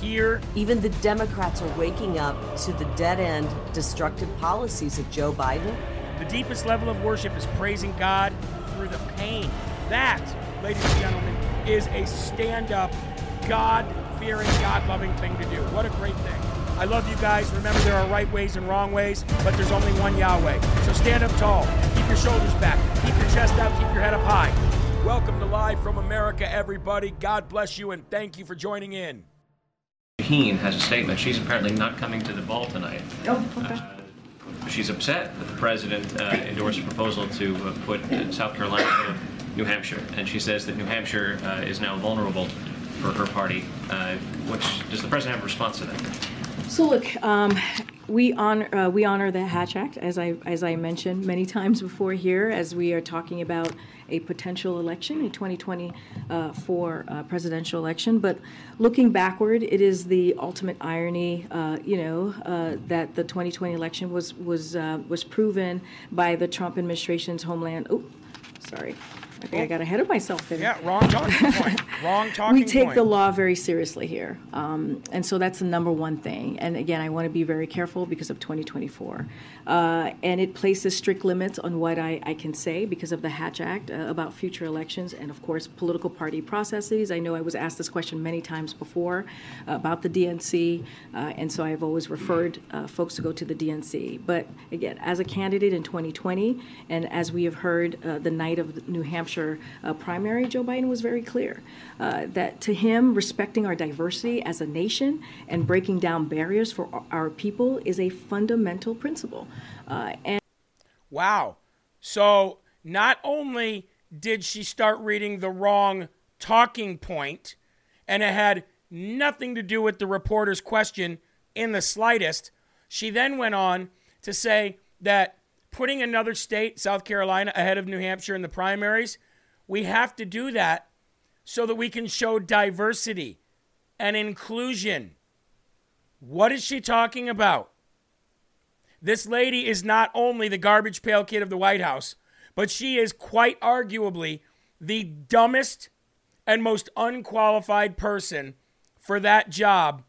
here. Even the Democrats are waking up to the dead end, destructive policies of Joe Biden. The deepest level of worship is praising God through the pain. That, ladies and gentlemen, is a stand up, God fearing, God loving thing to do. What a great thing. I love you guys. Remember, there are right ways and wrong ways, but there's only one Yahweh. So stand up tall, keep your shoulders back, keep your chest out, keep your head up high. Welcome to Live from America, everybody. God bless you and thank you for joining in. Shaheen has a statement. She's apparently not coming to the ball tonight. Oh, okay. Uh, she's upset that the president uh, endorsed a proposal to uh, put South Carolina of New Hampshire, and she says that New Hampshire uh, is now vulnerable for her party. Uh, which does the president have a response to that? So look, um, we honor uh, we honor the Hatch Act, as I as I mentioned many times before here, as we are talking about a potential election, a 2024 uh, presidential election. But looking backward, it is the ultimate irony, uh, you know, uh, that the 2020 election was was uh, was proven by the Trump administration's homeland. Oh, sorry. I think I got ahead of myself there. Yeah, wrong talking point. Wrong talking point. we take point. the law very seriously here, um, and so that's the number one thing. And again, I want to be very careful because of 2024, uh, and it places strict limits on what I, I can say because of the Hatch Act uh, about future elections and, of course, political party processes. I know I was asked this question many times before uh, about the DNC, uh, and so I've always referred uh, folks to go to the DNC. But again, as a candidate in 2020, and as we have heard uh, the night of New Hampshire uh, primary, Joe Biden was very clear uh, that to him, respecting our diversity as a nation and breaking down barriers for our- our people is a fundamental principle. Uh, and Wow. So not only did she start reading the wrong talking point, and it had nothing to do with the reporter's question in the slightest, she then went on to say that putting another state, South Carolina, ahead of New Hampshire in the primaries, we have to do that so that we can show diversity and inclusion. What is she talking about? This lady is not only the garbage pail kid of the White House, but she is quite arguably the dumbest and most unqualified person for that job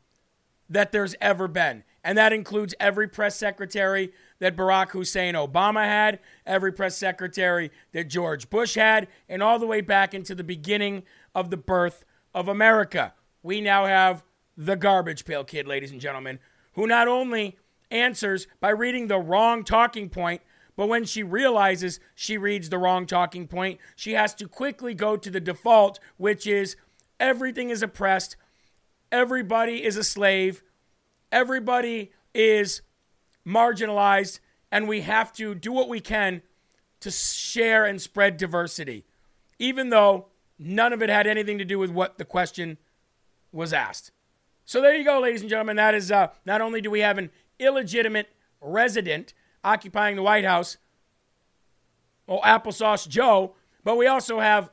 that there's ever been. And that includes every press secretary that Barack Hussein Obama had, every press secretary that George Bush had, and all the way back into the beginning of the birth of America. We now have the garbage pail kid, ladies and gentlemen, who not only answers by reading the wrong talking point, but when she realizes she reads the wrong talking point, she has to quickly go to the default, which is everything is oppressed, everybody is a slave, everybody is marginalized, and we have to do what we can to share and spread diversity, even though none of it had anything to do with what the question was asked. So there you go, ladies and gentlemen. That is uh, not only do we have an illegitimate resident occupying the White House, oh, applesauce Joe, but we also have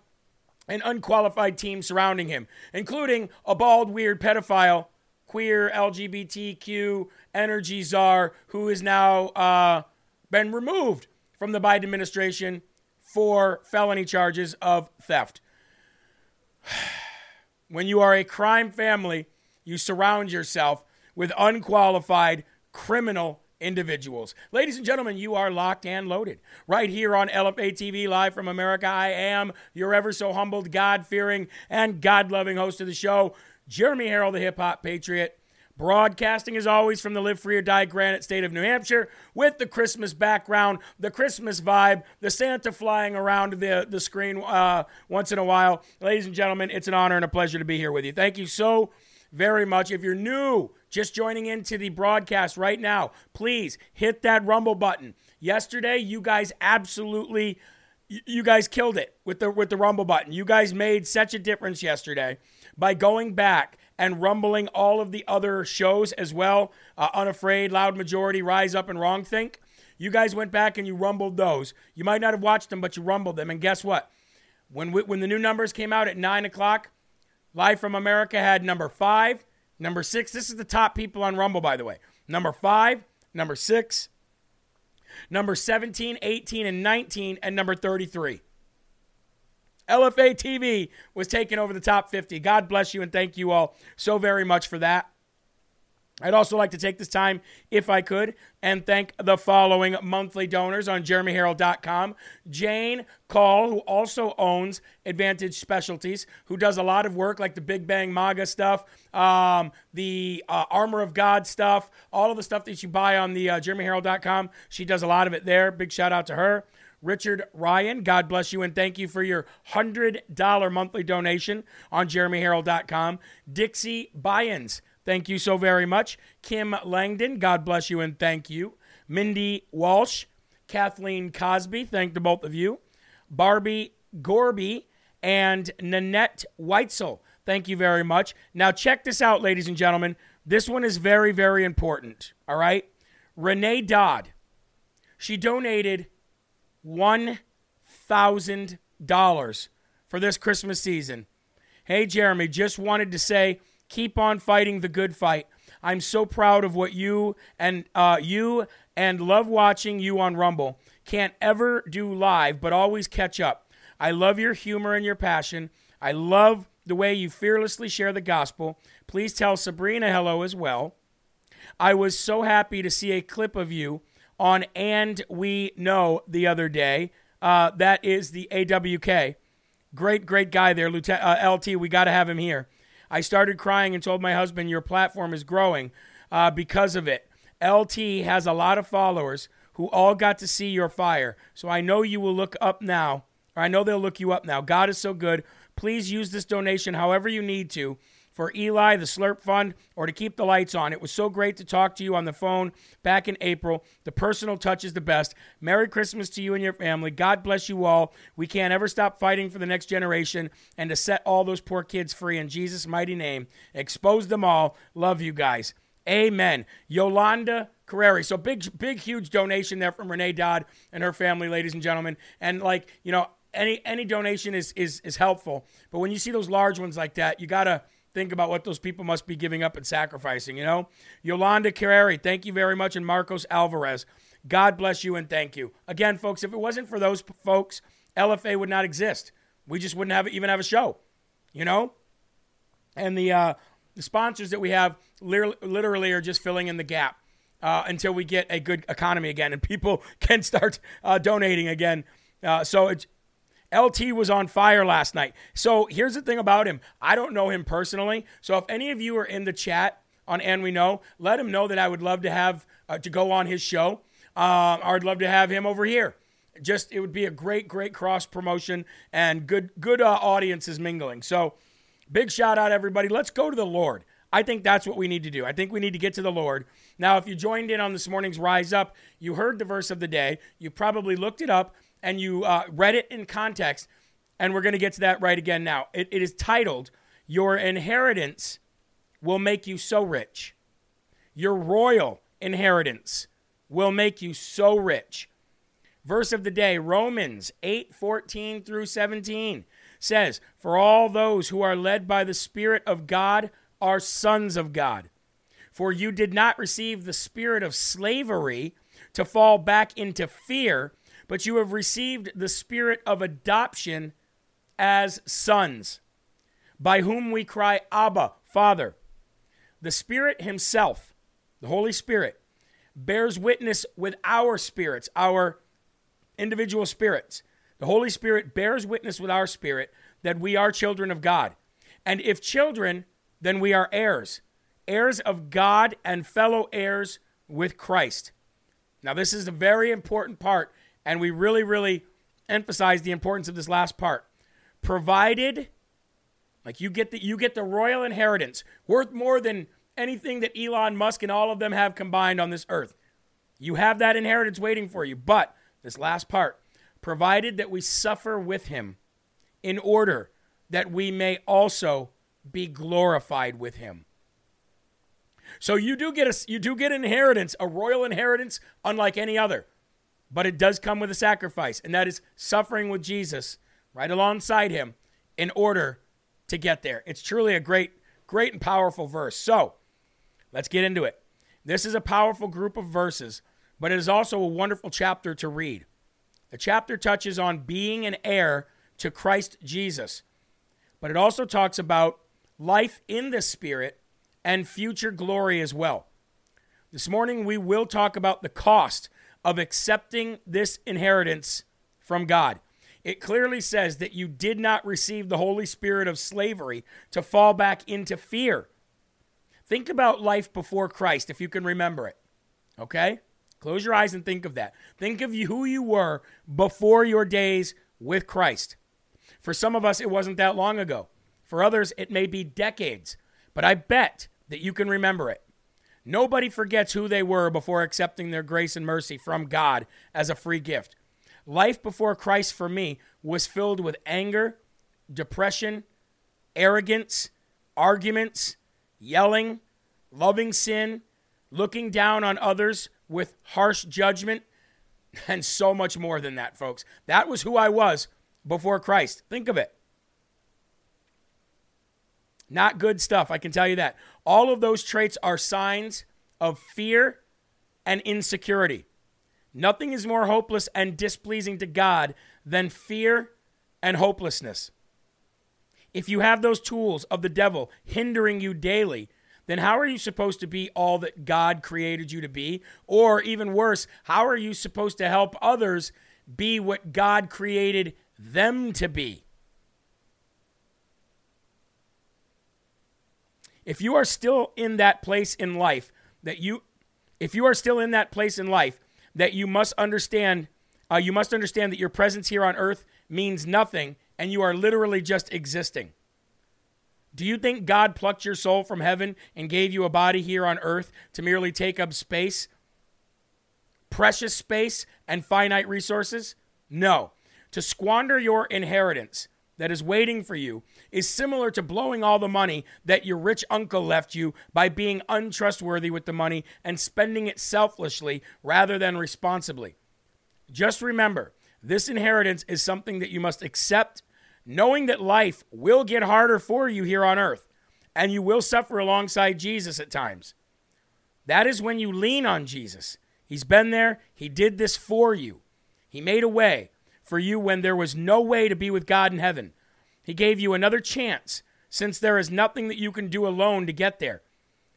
an unqualified team surrounding him, including a bald, weird pedophile, queer, LGBTQ, energy czar, who has now uh, been removed from the Biden administration for felony charges of theft. When you are a crime family, you surround yourself with unqualified criminal individuals. Ladies and gentlemen, you are locked and loaded right here on LFA TV live from America. I am your ever so humbled, God fearing, and God loving host of the show, Jeremy Herrell, the hip hop patriot. Broadcasting as always from the Live Free or Die Granite State of New Hampshire with the Christmas background, the Christmas vibe, the Santa flying around the, the screen uh, once in a while. Ladies and gentlemen, it's an honor and a pleasure to be here with you. Thank you so very much. If you're new, just joining into the broadcast right now, please hit that Rumble button. Yesterday, you guys absolutely you guys killed it with the with the rumble button. You guys made such a difference yesterday by going back and rumbling all of the other shows as well uh, Unafraid, Loud Majority, Rise Up, and Wrong Think. You guys went back and you rumbled those. You might not have watched them, but you rumbled them. And guess what? When, we, when the new numbers came out at 9 o'clock, Live from America had number five, number six. This is the top people on Rumble, by the way. Number five, number six, number 17, 18, and 19, and number 33. LFA TV was taking over the top 50. God bless you and thank you all so very much for that. I'd also like to take this time, if I could, and thank the following monthly donors on jeremyherrell.com. Jane Call, who also owns Advantage Specialties, who does a lot of work like the Big Bang MAGA stuff, um, the uh, Armor of God stuff, all of the stuff that you buy on the uh, jeremyherrell.com. She does a lot of it there. Big shout out to her. Richard Ryan, God bless you and thank you for your $100 monthly donation on jeremyherrell.com. Dixie Byans, thank you so very much. Kim Langdon, God bless you and thank you. Mindy Walsh, Kathleen Cosby, thank the both of you. Barbie Gorby, and Nanette Weitzel, thank you very much. Now, check this out, ladies and gentlemen. This one is very, very important. All right? Renee Dodd, she donated $1,000 for this Christmas season. Hey, Jeremy, just wanted to say keep on fighting the good fight. I'm so proud of what you and uh, you and love watching you on Rumble. Can't ever do live, but always catch up. I love your humor and your passion. I love the way you fearlessly share the gospel. Please tell Sabrina hello as well. I was so happy to see a clip of you on And We Know the other day. Uh, that is the AWK. Great, great guy there, Lieutenant uh, LT. We got to have him here. I started crying and told my husband, Your platform is growing uh, because of it. LT has a lot of followers who all got to see your fire. So I know you will look up now, or I know they'll look you up now. God is so good. Please use this donation however you need to for Eli, the Slurp Fund, or to keep the lights on. It was so great to talk to you on the phone back in April. The personal touch is the best. Merry Christmas to you and your family. God bless you all. We can't ever stop fighting for the next generation and to set all those poor kids free in Jesus' mighty name. Expose them all. Love you guys. Amen. Yolanda Carreri. So big, big, huge donation there from Renee Dodd and her family, ladies and gentlemen. And like, you know, any any donation is is is helpful. But when you see those large ones like that, you gotta think about what those people must be giving up and sacrificing, you know? Yolanda Carreri, thank you very much. And Marcos Alvarez, God bless you and thank you. Again, folks, if it wasn't for those folks, LFA would not exist. We just wouldn't have even have a show, you know? And the, uh, the sponsors that we have literally are just filling in the gap uh, until we get a good economy again and people can start uh, donating again. Uh, so it's LT was on fire last night. So here's the thing about him. I don't know him personally. So if any of you are in the chat on And We Know, let him know that I would love to have uh, to go on his show. Uh, I'd love to have him over here. Just it would be a great, great cross promotion and good, good uh, audiences mingling. So big shout out everybody. Let's go to the Lord. I think that's what we need to do. I think we need to get to the Lord. Now, if you joined in on this morning's Rise Up, you heard the verse of the day. You probably looked it up and you uh, read it in context, and we're going to get to that right again now. It, it is titled, Your Inheritance Will Make You So Rich. Your royal inheritance will make you so rich. Verse of the day, Romans 8 14 through 17 says, For all those who are led by the Spirit of God are sons of God. For you did not receive the spirit of slavery to fall back into fear but you have received the spirit of adoption as sons, by whom we cry, Abba, Father. The Spirit Himself, the Holy Spirit, bears witness with our spirits, our individual spirits. The Holy Spirit bears witness with our spirit that we are children of God. And if children, then we are heirs, heirs of God and fellow heirs with Christ. Now, this is a very important part and we really, really emphasize the importance of this last part. Provided, like you get the you get the royal inheritance worth more than anything that Elon Musk and all of them have combined on this earth. You have that inheritance waiting for you. But this last part, provided that we suffer with him in order that we may also be glorified with him. So you do get a you do get inheritance, a royal inheritance unlike any other. But it does come with a sacrifice, and that is suffering with Jesus right alongside him in order to get there. It's truly a great great and powerful verse. So, let's get into it. This is a powerful group of verses, but it is also a wonderful chapter to read. The chapter touches on being an heir to Christ Jesus, but it also talks about life in the Spirit and future glory as well. This morning, we will talk about the cost of accepting this inheritance from God. It clearly says that you did not receive the Holy Spirit of slavery to fall back into fear. Think about life before Christ, if you can remember it. Okay? Close your eyes and think of that. Think of who you were before your days with Christ. For some of us, it wasn't that long ago. For others, it may be decades. But I bet that you can remember it. Nobody forgets who they were before accepting their grace and mercy from God as a free gift. Life before Christ for me was filled with anger, depression, arrogance, arguments, yelling, loving sin, looking down on others with harsh judgment, and so much more than that, folks. That was who I was before Christ. Think of it. Not good stuff, I can tell you that. All of those traits are signs of fear and insecurity. Nothing is more hopeless and displeasing to God than fear and hopelessness. If you have those tools of the devil hindering you daily, then how are you supposed to be all that God created you to be? Or even worse, how are you supposed to help others be what God created them to be? If you are still in that place in life that you if you are still in that place in life that you must understand uh, you must understand that your presence here on earth means nothing and you are literally just existing. Do you think God plucked your soul from heaven and gave you a body here on earth to merely take up space? Precious space and finite resources? No. To squander your inheritance that is waiting for you is similar to blowing all the money that your rich uncle left you by being untrustworthy with the money and spending it selfishly rather than responsibly. Just remember, this inheritance is something that you must accept, knowing that life will get harder for you here on earth and you will suffer alongside Jesus at times. That is when you lean on Jesus. He's been there, He did this for you. He made a way for you when there was no way to be with God in heaven. He gave you another chance since there is nothing that you can do alone to get there.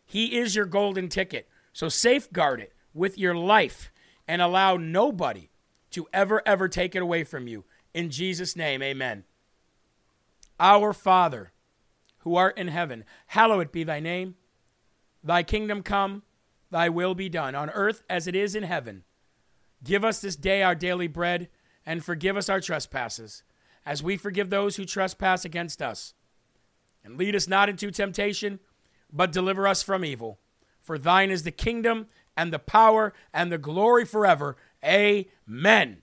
He is your golden ticket. So safeguard it with your life and allow nobody to ever, ever take it away from you. In Jesus' name, amen. Our Father, who art in heaven, hallowed be thy name. Thy kingdom come, thy will be done, on earth as it is in heaven. Give us this day our daily bread and forgive us our trespasses, as we forgive those who trespass against us. And lead us not into temptation, but deliver us from evil. For thine is the kingdom and the power and the glory forever. Amen.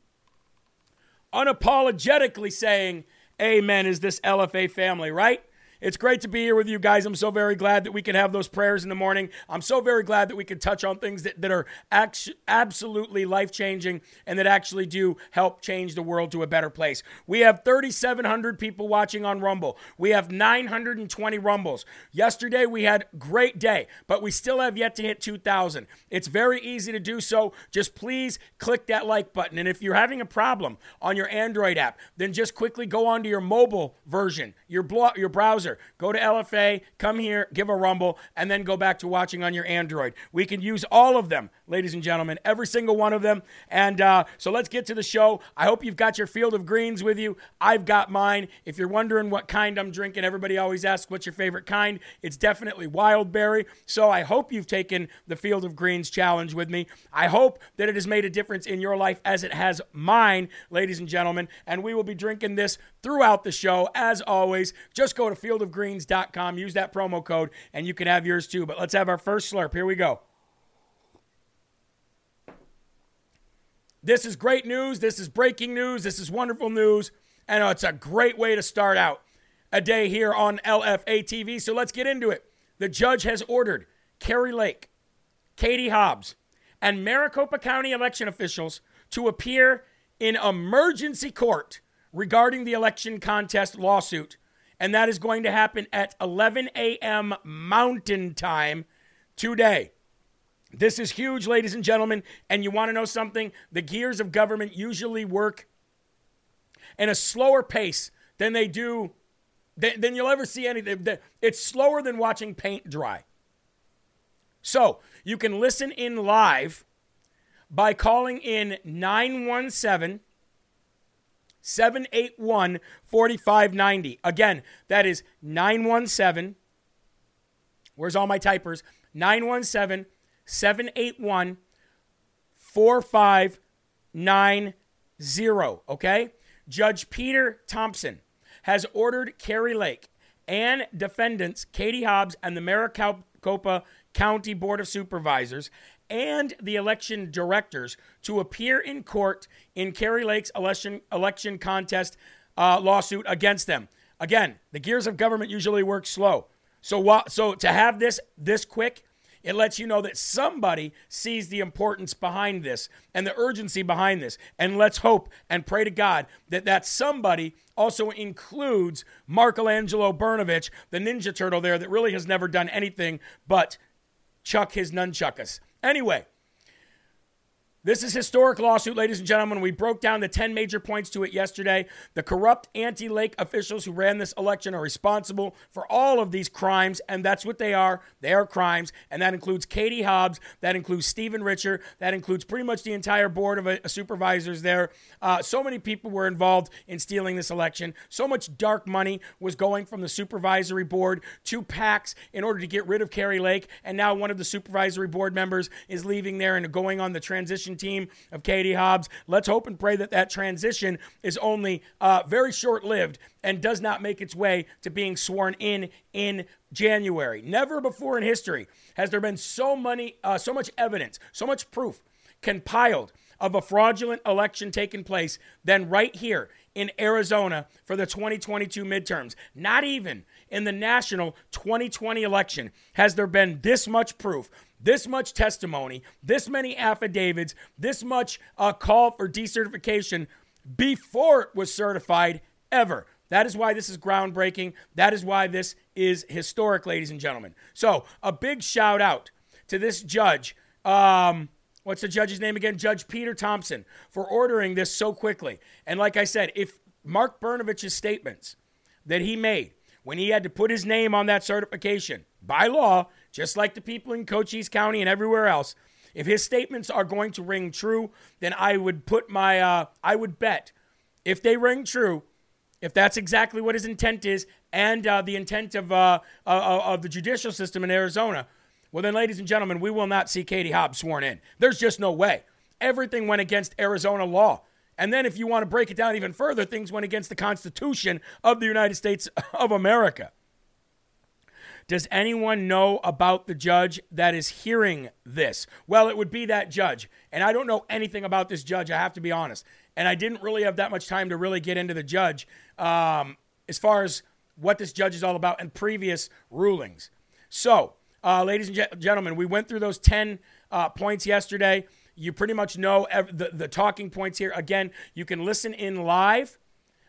Unapologetically saying, Amen, is this LFA family, right? It's great to be here with you guys. I'm so very glad that we can have those prayers in the morning. I'm so very glad that we can touch on things that, that are absolutely life changing and that actually do help change the world to a better place. We have 3,700 people watching on Rumble. We have 920 Rumbles. Yesterday we had great day, but we still have yet to hit 2,000. It's very easy to do so. Just please click that like button. And if you're having a problem on your Android app, then just quickly go onto your mobile version, your, blo- your browser Go to LFA, come here, give a rumble, and then go back to watching on your Android. We can use all of them, ladies and gentlemen, every single one of them. And uh, so let's get to the show. I hope you've got your field of greens with you. I've got mine. If you're wondering what kind I'm drinking, everybody always asks what's your favorite kind. It's definitely wild berry. So I hope you've taken the field of greens challenge with me. I hope that it has made a difference in your life as it has mine, ladies and gentlemen. And we will be drinking this throughout the show. As always, just go to fieldofgreens.com. Use that promo code and you can have yours too. But let's have our first slurp. Here we go. This is great news. This is breaking news. This is wonderful news. And uh, it's a great way to start out. a day here on LFA TV. So let's get into it. The judge has ordered Kari Lake, Katie Hobbs, and Maricopa County election officials to appear in emergency court regarding the election contest lawsuit. And that is going to happen at 11 a.m. Mountain Time today. This is huge, ladies and gentlemen. And you want to know something? The gears of government usually work in a slower pace than they do, than, than you'll ever see anything. It's slower than watching paint dry. So you can listen in live by calling in 917 781 4590. Again, that is 917. Where's all my typers? 917 781 4590. Okay? Judge Peter Thompson has ordered Kari Lake and defendants Katie Hobbs and the Maricopa County Board of Supervisors and the election directors to appear in court in Kari Lake's election election contest uh, lawsuit against them. Again, the gears of government usually work slow. So, so to have this this quick it lets you know that somebody sees the importance behind this and the urgency behind this. And let's hope and pray to God that that somebody also includes Michelangelo Brnovich, the Ninja Turtle there that really has never done anything but chuck his nunchuckus. Anyway, this is historic lawsuit, ladies and gentlemen. We broke down the 10 major points to it yesterday. The corrupt anti Lake officials who ran this election are responsible for all of these crimes, and that's what they are. They are crimes, and that includes Katie Hobbs, that includes Stephen Richer, that includes pretty much the entire board of uh, supervisors there. Uh, so many people were involved in stealing this election. So much dark money was going from the supervisory board to PACs in order to get rid of Kari Lake, and now one of the supervisory board members is leaving there and going on the transition team of Katie Hobbs. Let's hope and pray that that transition is only uh, very short lived and does not make its way to being sworn in in January. Never before in history has there been so many, uh, so much evidence, so much proof compiled of a fraudulent election taking place than right here in Arizona for the 2022 midterms. Not even in the national 2020 election has there been this much proof this much testimony, this many affidavits, this much uh, call for decertification before it was certified ever. That is why this is groundbreaking. That is why this is historic, ladies and gentlemen. So, a big shout out to this judge. Um, what's the judge's name again? Judge Peter Thompson for ordering this so quickly. And like I said, if Mark Brnovich's statements that he made when he had to put his name on that certification by law just like the people in Cochise County and everywhere else, if his statements are going to ring true, then I would put my, uh, I would bet if they ring true, if that's exactly what his intent is and uh, the intent of, uh, of the judicial system in Arizona, well, then, ladies and gentlemen, we will not see Katie Hobbs sworn in. There's just no way. Everything went against Arizona law. And then, if you want to break it down even further, things went against the Constitution of the United States of America. Does anyone know about the judge that is hearing this? Well, it would be that judge. And I don't know anything about this judge, I have to be honest. And I didn't really have that much time to really get into the judge um, as far as what this judge is all about and previous rulings. So, uh, ladies and ge- gentlemen, we went through those 10 uh, points yesterday. You pretty much know ev- the, the talking points here. Again, you can listen in live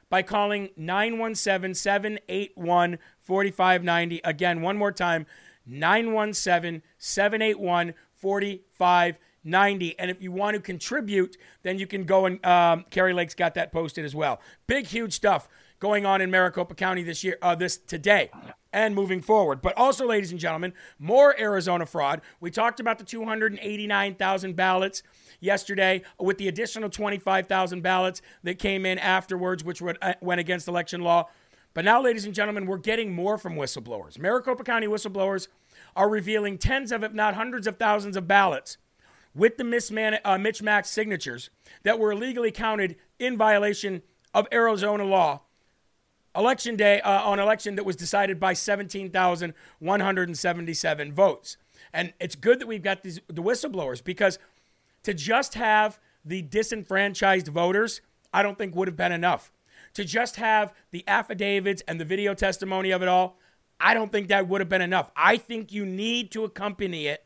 by calling 917 781 4590. Again, one more time 917 781 4590. And if you want to contribute, then you can go and um, Lake's got that posted as well. Big, huge stuff going on in Maricopa County this year, uh, this today and moving forward. But also, ladies and gentlemen, more Arizona fraud. We talked about the 289,000 ballots yesterday with the additional 25,000 ballots that came in afterwards, which uh, went against election law. But now, ladies and gentlemen, we're getting more from whistleblowers. Maricopa County whistleblowers are revealing tens of, if not hundreds of thousands of ballots with the misman- uh, Mitch Max signatures that were illegally counted in violation of Arizona law. Election day, uh, on election that was decided by 17,177 votes. And it's good that we've got these, the whistleblowers because to just have the disenfranchised voters, I don't think would have been enough. to just have the affidavits and the video testimony of it all, I don't think that would have been enough. I think you need to accompany it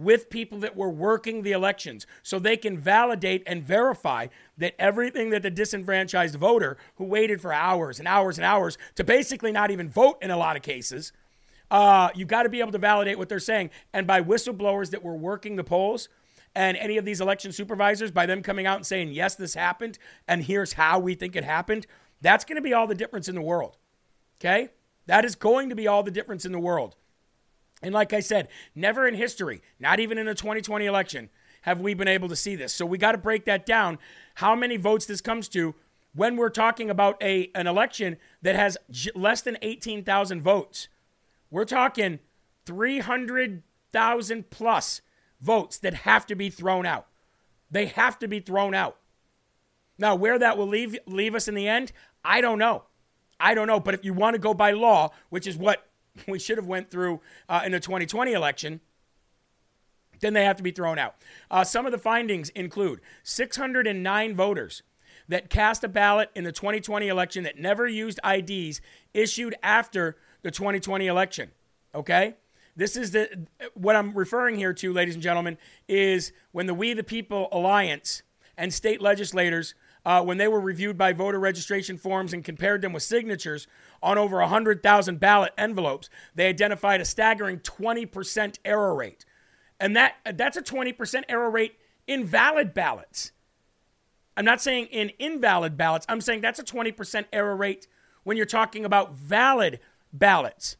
with people that were working the elections so they can validate and verify that everything that the disenfranchised voter who waited for hours and hours and hours to basically not even vote in a lot of cases, uh, you got to be able to validate what they're saying. And by whistleblowers that were working the polls, and any of these election supervisors, by them coming out and saying, yes, this happened, and here's how we think it happened, that's going to be all the difference in the world. Okay? That is going to be all the difference in the world. And like I said, never in history, not even in a 2020 election, have we been able to see this. So we got to break that down. How many votes this comes to when we're talking about a an election that has j- less than 18,000 votes. We're talking 300,000 plus votes that have to be thrown out. They have to be thrown out. Now, where that will leave leave us in the end, I don't know. I don't know. But if you want to go by law, which is what we should have went through uh, in the 2020 election, then they have to be thrown out. Uh, some of the findings include 609 voters that cast a ballot in the 2020 election that never used IDs issued after the 2020 election. Okay? This is the what I'm referring here to, ladies and gentlemen, is when the We the People Alliance and state legislators, uh, when they were reviewed by voter registration forms and compared them with signatures on over 100,000 ballot envelopes, they identified a staggering 20% error rate, and that that's a 20% error rate in valid ballots. I'm not saying in invalid ballots. I'm saying that's a 20% error rate when you're talking about valid ballots.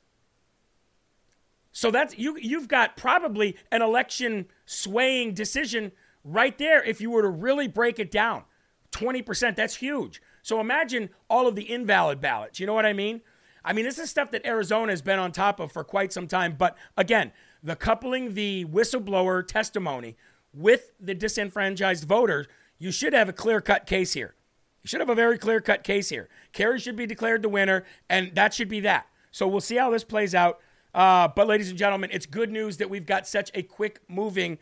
So that's you you've got probably an election swaying decision right there if you were to really break it down. 20%, that's huge. So imagine all of the invalid ballots. You know what I mean? I mean, this is stuff that Arizona has been on top of for quite some time. But again, the coupling the whistleblower testimony with the disenfranchised voters, you should have a clear cut case here. You should have a very clear cut case here. Kari should be declared the winner, and that should be that. So we'll see how this plays out. Uh, but, ladies and gentlemen, it's good news that we've got such a quick moving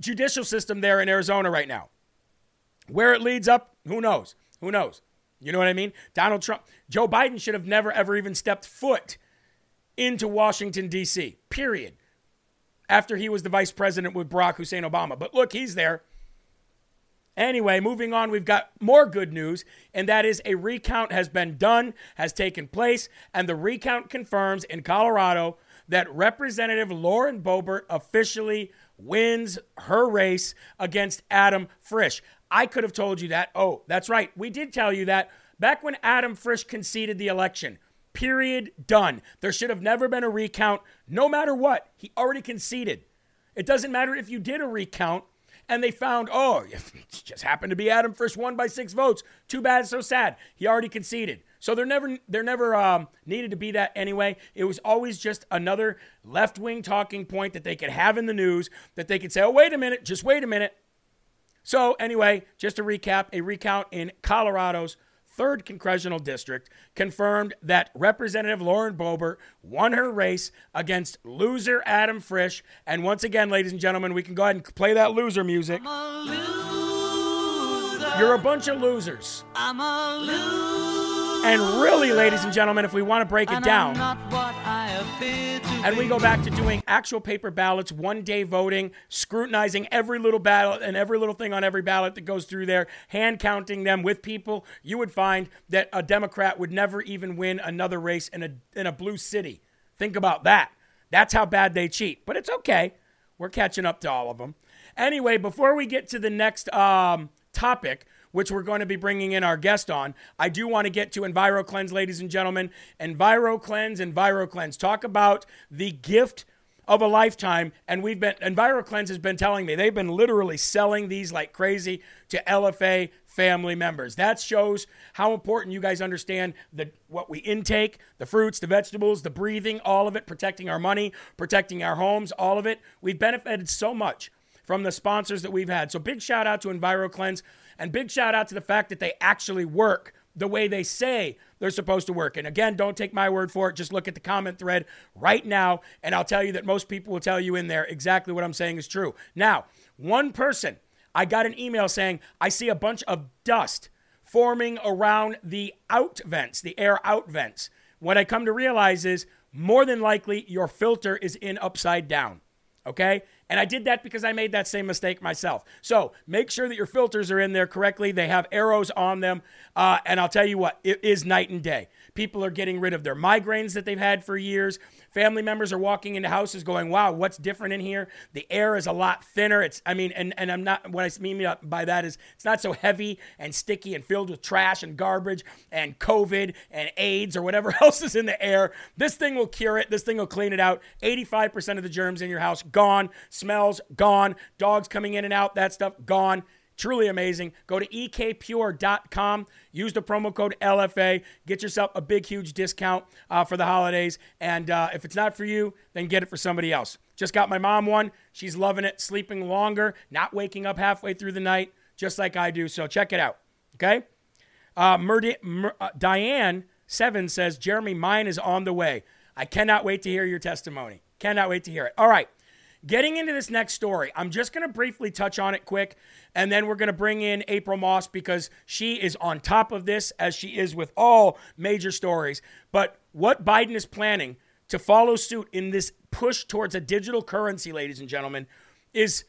judicial system there in Arizona right now. Where it leads up, who knows? Who knows? You know what I mean? Donald Trump, Joe Biden should have never, ever even stepped foot into Washington, D.C., period, after he was the vice president with Barack Hussein Obama. But look, he's there. Anyway, moving on, we've got more good news, and that is a recount has been done, has taken place, and the recount confirms in Colorado that Representative Lauren Boebert officially wins her race against Adam Frisch. I could have told you that. Oh, that's right. We did tell you that back when Adam Frisch conceded the election. Period. Done. There should have never been a recount, no matter what. He already conceded. It doesn't matter if you did a recount and they found, oh, it just happened to be Adam Frisch won by six votes. Too bad, so sad. He already conceded. So there never, there never um, needed to be that anyway. It was always just another left wing talking point that they could have in the news that they could say, oh, wait a minute, just wait a minute. So, anyway, just to recap, a recount in Colorado's third congressional district confirmed that Representative Lauren Boebert won her race against loser Adam Frisch. And once again, ladies and gentlemen, we can go ahead and play that loser music. You're a bunch of losers. And really, ladies and gentlemen, if we want to break it down, and we go back to doing actual paper ballots, one day voting, scrutinizing every little ballot and every little thing on every ballot that goes through there, hand counting them with people, you would find that a Democrat would never even win another race in a, in a blue city. Think about that. That's how bad they cheat. But it's okay. We're catching up to all of them. Anyway, before we get to the next um, topic, which we're going to be bringing in our guest on. I do want to get to EnviroKlenz, ladies and gentlemen. EnviroKlenz, EnviroKlenz. Talk about the gift of a lifetime. And we've been, EnviroKlenz has been telling me they've been literally selling these like crazy to LFA family members. That shows how important you guys understand the what we intake, the fruits, the vegetables, the breathing, all of it, protecting our money, protecting our homes, all of it. We've benefited so much from the sponsors that we've had. So big shout out to EnviroKlenz. And big shout out to the fact that they actually work the way they say they're supposed to work. And again, don't take my word for it. Just look at the comment thread right now, and I'll tell you that most people will tell you in there exactly what I'm saying is true. Now, one person, I got an email saying, I see a bunch of dust forming around the out vents, the air out vents. What I come to realize is more than likely your filter is in upside down. Okay? And I did that because I made that same mistake myself. So make sure that your filters are in there correctly. They have arrows on them. Uh, and I'll tell you what, it is night and day. People are getting rid of their migraines that they've had for years. Family members are walking into houses going, wow, what's different in here? The air is a lot thinner. It's, I mean, and, and I'm not, what I mean by that is it's not so heavy and sticky and filled with trash and garbage and COVID and AIDS or whatever else is in the air. This thing will cure it. This thing will clean it out. 85% of the germs in your house gone. Smells gone. Dogs coming in and out, that stuff gone. Truly amazing. Go to ekpure.com. Use the promo code LFA. Get yourself a big, huge discount uh, for the holidays. And uh, if it's not for you, then get it for somebody else. Just got my mom one. She's loving it, sleeping longer, not waking up halfway through the night, just like I do. So check it out. Okay? Uh, Murdi- Mur- uh, Diane Seven says, Jeremy, mine is on the way. I cannot wait to hear your testimony. Cannot wait to hear it. All right. Getting into this next story, I'm just going to briefly touch on it quick, and then we're going to bring in April Moss because she is on top of this, as she is with all major stories. But what Biden is planning to follow suit in this push towards a digital currency, ladies and gentlemen, is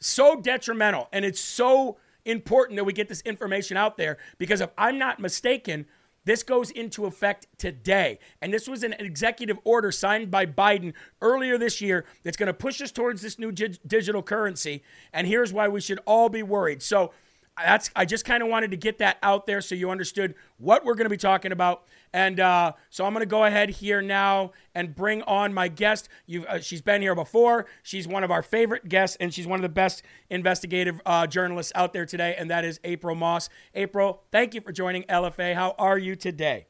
so detrimental, and it's so important that we get this information out there because if I'm not mistaken, this goes into effect today. And this was an executive order signed by Biden earlier this year that's going to push us towards this new dig- digital currency. And here's why we should all be worried. So, that's I just kind of wanted to get that out there so you understood what we're going to be talking about. And uh, so I'm going to go ahead here now and bring on my guest. Uh, she's been here before. She's one of our favorite guests, and she's one of the best investigative uh, journalists out there today, and that is April Moss. April, thank you for joining LFA. How are you today?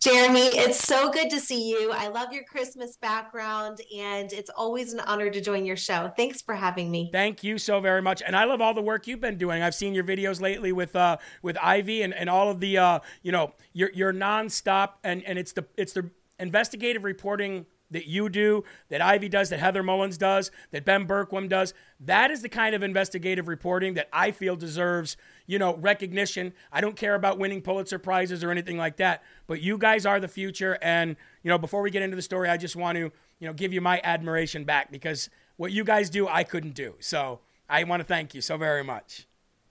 Jeremy, it's so good to see you. I love your Christmas background, and it's always an honor to join your show. Thanks for having me. Thank you so very much, and I love all the work you've been doing. I've seen your videos lately with uh, with Ivy and, and all of the uh, you know your your nonstop, and and it's the it's the investigative reporting that you do, that Ivy does, that Heather Mullins does, that Ben Bergquam does. That is the kind of investigative reporting that I feel deserves, you know, recognition. I don't care about winning Pulitzer prizes or anything like that, but you guys are the future. And you know, before we get into the story, I just want to, you know, give you my admiration back because what you guys do, I couldn't do. So I want to thank you so very much.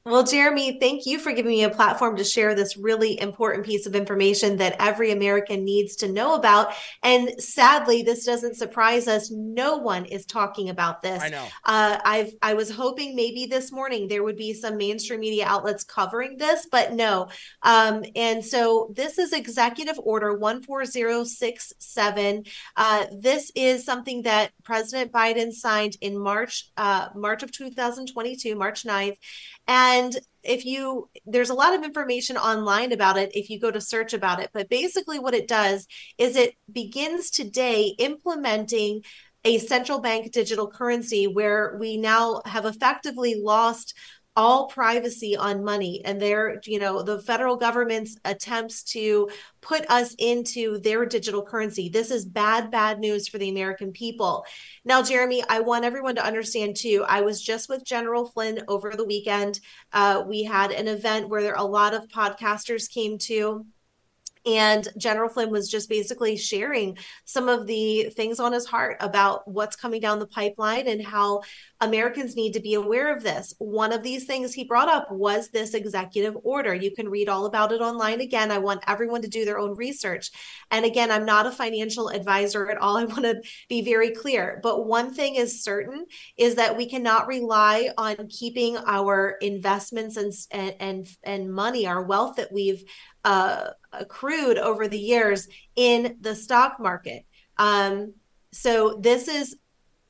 Well, Jeremy, thank you for giving me a platform to share this really important piece of information that every American needs to know about. And sadly, this doesn't surprise us. No one is talking about this. I know. Uh, I've I was hoping maybe this morning there would be some mainstream media outlets covering this, but no. Um, and so this is Executive Order 14067. Uh, this is something that President Biden signed in March, uh, March of 2022, March 9th. And if you, there's a lot of information online about it if you go to search about it. But basically, what it does is it begins today implementing a central bank digital currency where we now have effectively lost all privacy on money. And their you know the federal government's attempts to put us into their digital currency. This is bad bad news for the american people. Now jeremy i want everyone to understand too i was just with general flynn over the weekend. Uh, we had an event where a lot of podcasters came to and General Flynn was just basically sharing some of the things on his heart about what's coming down the pipeline and how Americans need to be aware of this. One of these things he brought up was this executive order. You can read all about it online. Again, I want everyone to do their own research. And again, I'm not a financial advisor at all. I want to be very clear. But one thing is certain is that we cannot rely on keeping our investments and and and, money, our wealth that we've uh, accrued over the years in the stock market. Um, so this is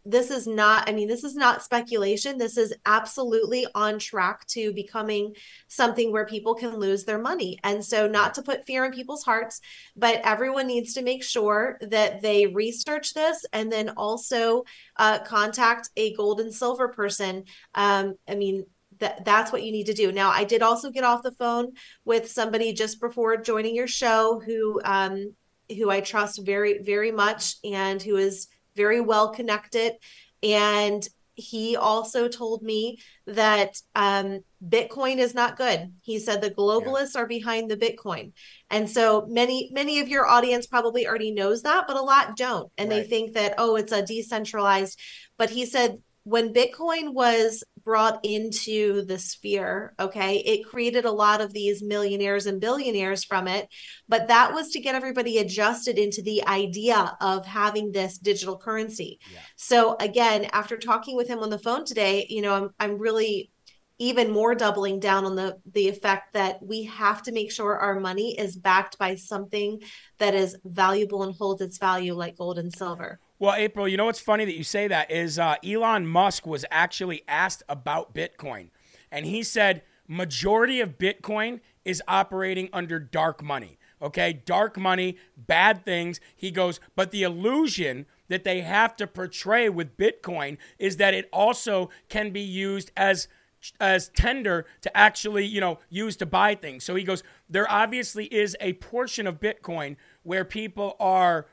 this is not i mean this is not speculation. This is absolutely on track to becoming something where people can lose their money. And so not to put fear in people's hearts but everyone needs to make sure that they research this and then also uh, contact a gold and silver person. Um, i mean that that's what you need to do. Now, I did also get off the phone with somebody just before joining your show who um, who I trust very very much and who is very well connected and he also told me that um, Bitcoin is not good. He said the globalists yeah. are behind the Bitcoin. And so many, many of your audience probably already knows that, but a lot don't. And right. they think that, oh, it's a decentralized. But he said when Bitcoin was brought into the sphere, okay, it created a lot of these millionaires and billionaires from it. But that was to get everybody adjusted into the idea of having this digital currency. Yeah. So again, after talking with him on the phone today, you know, I'm I'm really even more doubling down on the the effect that we have to make sure our money is backed by something that is valuable and holds its value like gold and silver. Well, April, you know what's funny that you say that is uh, Elon Musk was actually asked about Bitcoin, and he said majority of Bitcoin is operating under dark money. Okay, dark money, bad things. He goes, but the illusion that they have to portray with Bitcoin is that it also can be used as as tender to actually, you know, use to buy things. So he goes, there obviously is a portion of Bitcoin where people are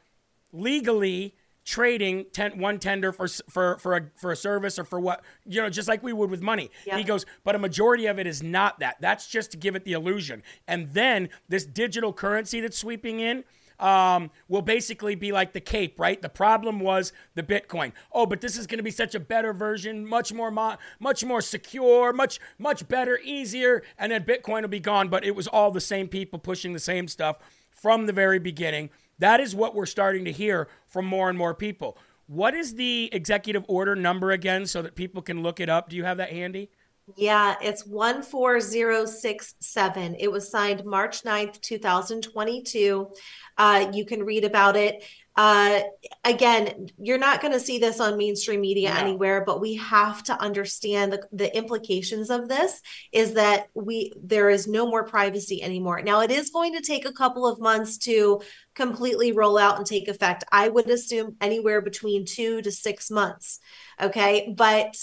legally trading ten, one tender for for for a for a service or for what you know just like we would with money yeah. he goes but a majority of it is not that that's just to give it the illusion and then this digital currency that's sweeping in um, will basically be like the cape, right? The problem was the Bitcoin. Oh, but this is going to be such a better version, much more, mo- much more secure, much, much better, easier, and then Bitcoin will be gone. But it was all the same people pushing the same stuff from the very beginning. That is what we're starting to hear from more and more people. What is the executive order number again so that people can look it up? Do you have that handy? Yeah, it's 14067. It was signed March 9th, 2022. Uh, you can read about it. Uh, again, you're not going to see this on mainstream media no. anywhere, but we have to understand the, the implications of this is that we there is no more privacy anymore. Now, it is going to take a couple of months to completely roll out and take effect. I would assume anywhere between two to six months. Okay, but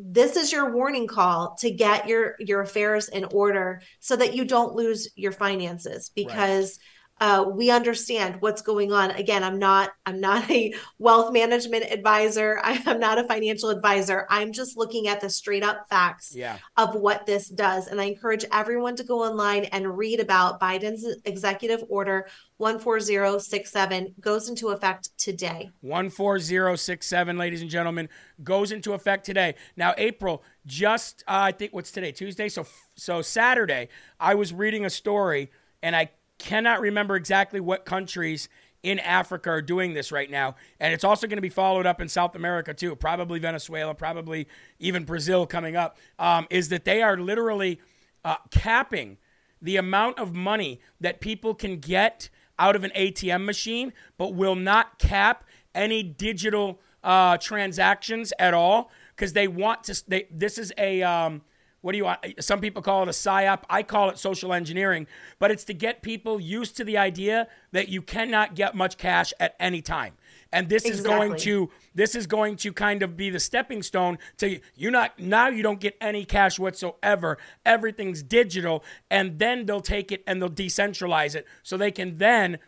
this is your warning call to get your your affairs in order so that you don't lose your finances because right uh, we understand what's going on. Again i'm not i'm not a wealth management advisor. I'm not a financial advisor. I'm just looking at the straight up facts yeah. of what this does. And i encourage everyone to go online and read about biden's executive order 14067 goes into effect today. 14067 ladies and gentlemen goes into effect today. Now april just uh, i think what's today? Tuesday? So so saturday i was reading a story and i cannot remember exactly what countries in Africa are doing this right now. And it's also going to be followed up in South America too, probably Venezuela, probably even Brazil coming up, um, is that they are literally uh, capping the amount of money that people can get out of an ATM machine, but will not cap any digital uh, transactions at all because they want to. They, this is a. Um, what do you want? Some people call it a psyop. I call it social engineering, but it's to get people used to the idea that you cannot get much cash at any time. And this exactly. is going to this is going to kind of be the stepping stone to you not now you don't get any cash whatsoever. Everything's digital, and then they'll take it and they'll decentralize it so they can then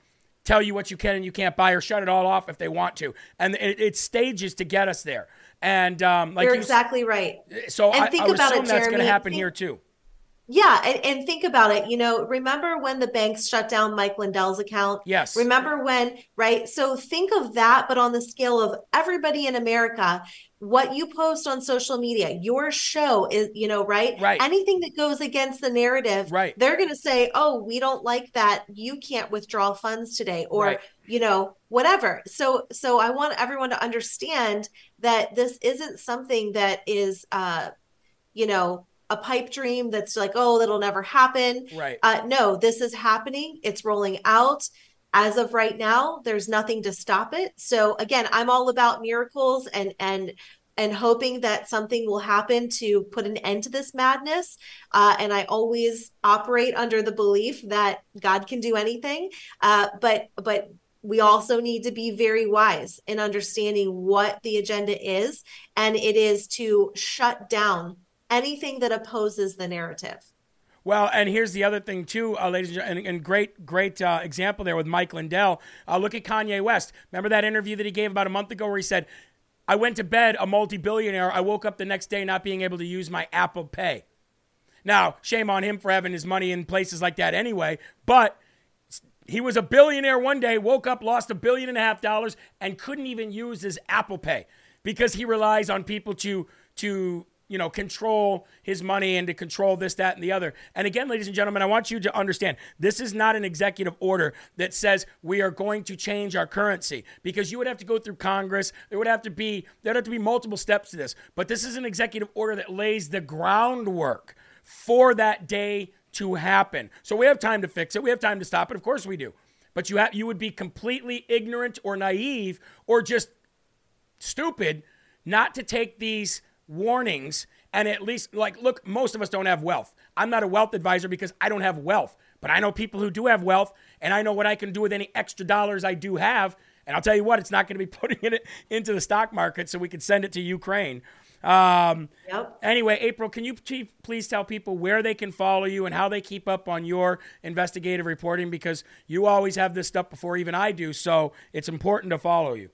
tell you what you can and you can't buy or shut it all off if they want to. And it, it's stages to get us there. And um, like you're you, exactly right. So and I, think I about it, that's going to happen think, here too. Yeah, and, and, think about it. You know, remember when the banks shut down Mike Lindell's account? Yes. Remember when, right? So think of that, but on the scale of everybody in America, what you post on social media, your show is, you know, right? Right. Anything that goes against the narrative, right? They're going to say, "Oh, we don't like that. You can't withdraw funds today," or right. you know, whatever. So, so I want everyone to understand that this isn't something that is, uh, you know, a pipe dream that's like, oh, that'll never happen. Right. Uh, no, this is happening. It's rolling out. As of right now, there's nothing to stop it. So again, I'm all about miracles and and and hoping that something will happen to put an end to this madness. Uh, and I always operate under the belief that God can do anything. Uh, but but we also need to be very wise in understanding what the agenda is, and it is to shut down anything that opposes the narrative. Well, and here's the other thing too, uh, ladies and gentlemen, and, great, great uh, example there with Mike Lindell. Uh, look at Kanye West. Remember that interview that he gave about a month ago where he said, I went to bed a multi billionaire. I woke up the next day not being able to use my Apple Pay. Now, shame on him for having his money in places like that anyway, but he was a billionaire one day, woke up, lost a billion and a half dollars, and couldn't even use his Apple Pay because he relies on people to to you know control his money and to control this that and the other. And again ladies and gentlemen i want you to understand this is not an executive order that says we are going to change our currency because you would have to go through congress. There would have to be there'd have to be multiple steps to this. But this is an executive order that lays the groundwork for that day to happen. So we have time to fix it. We have time to stop it. Of course we do. But you have you would be completely ignorant or naive or just stupid not to take these warnings and at least like look most of us don't have wealth. I'm not a wealth advisor because i don't have wealth but i know people who do have wealth and i know what i can do with any extra dollars i do have. And i'll tell you what it's not going to be putting it into the stock market so we can send it to ukraine um, Yep. anyway april can you please tell people where they can follow you and how they keep up on your investigative reporting because you always have this stuff before even i do so it's important to follow you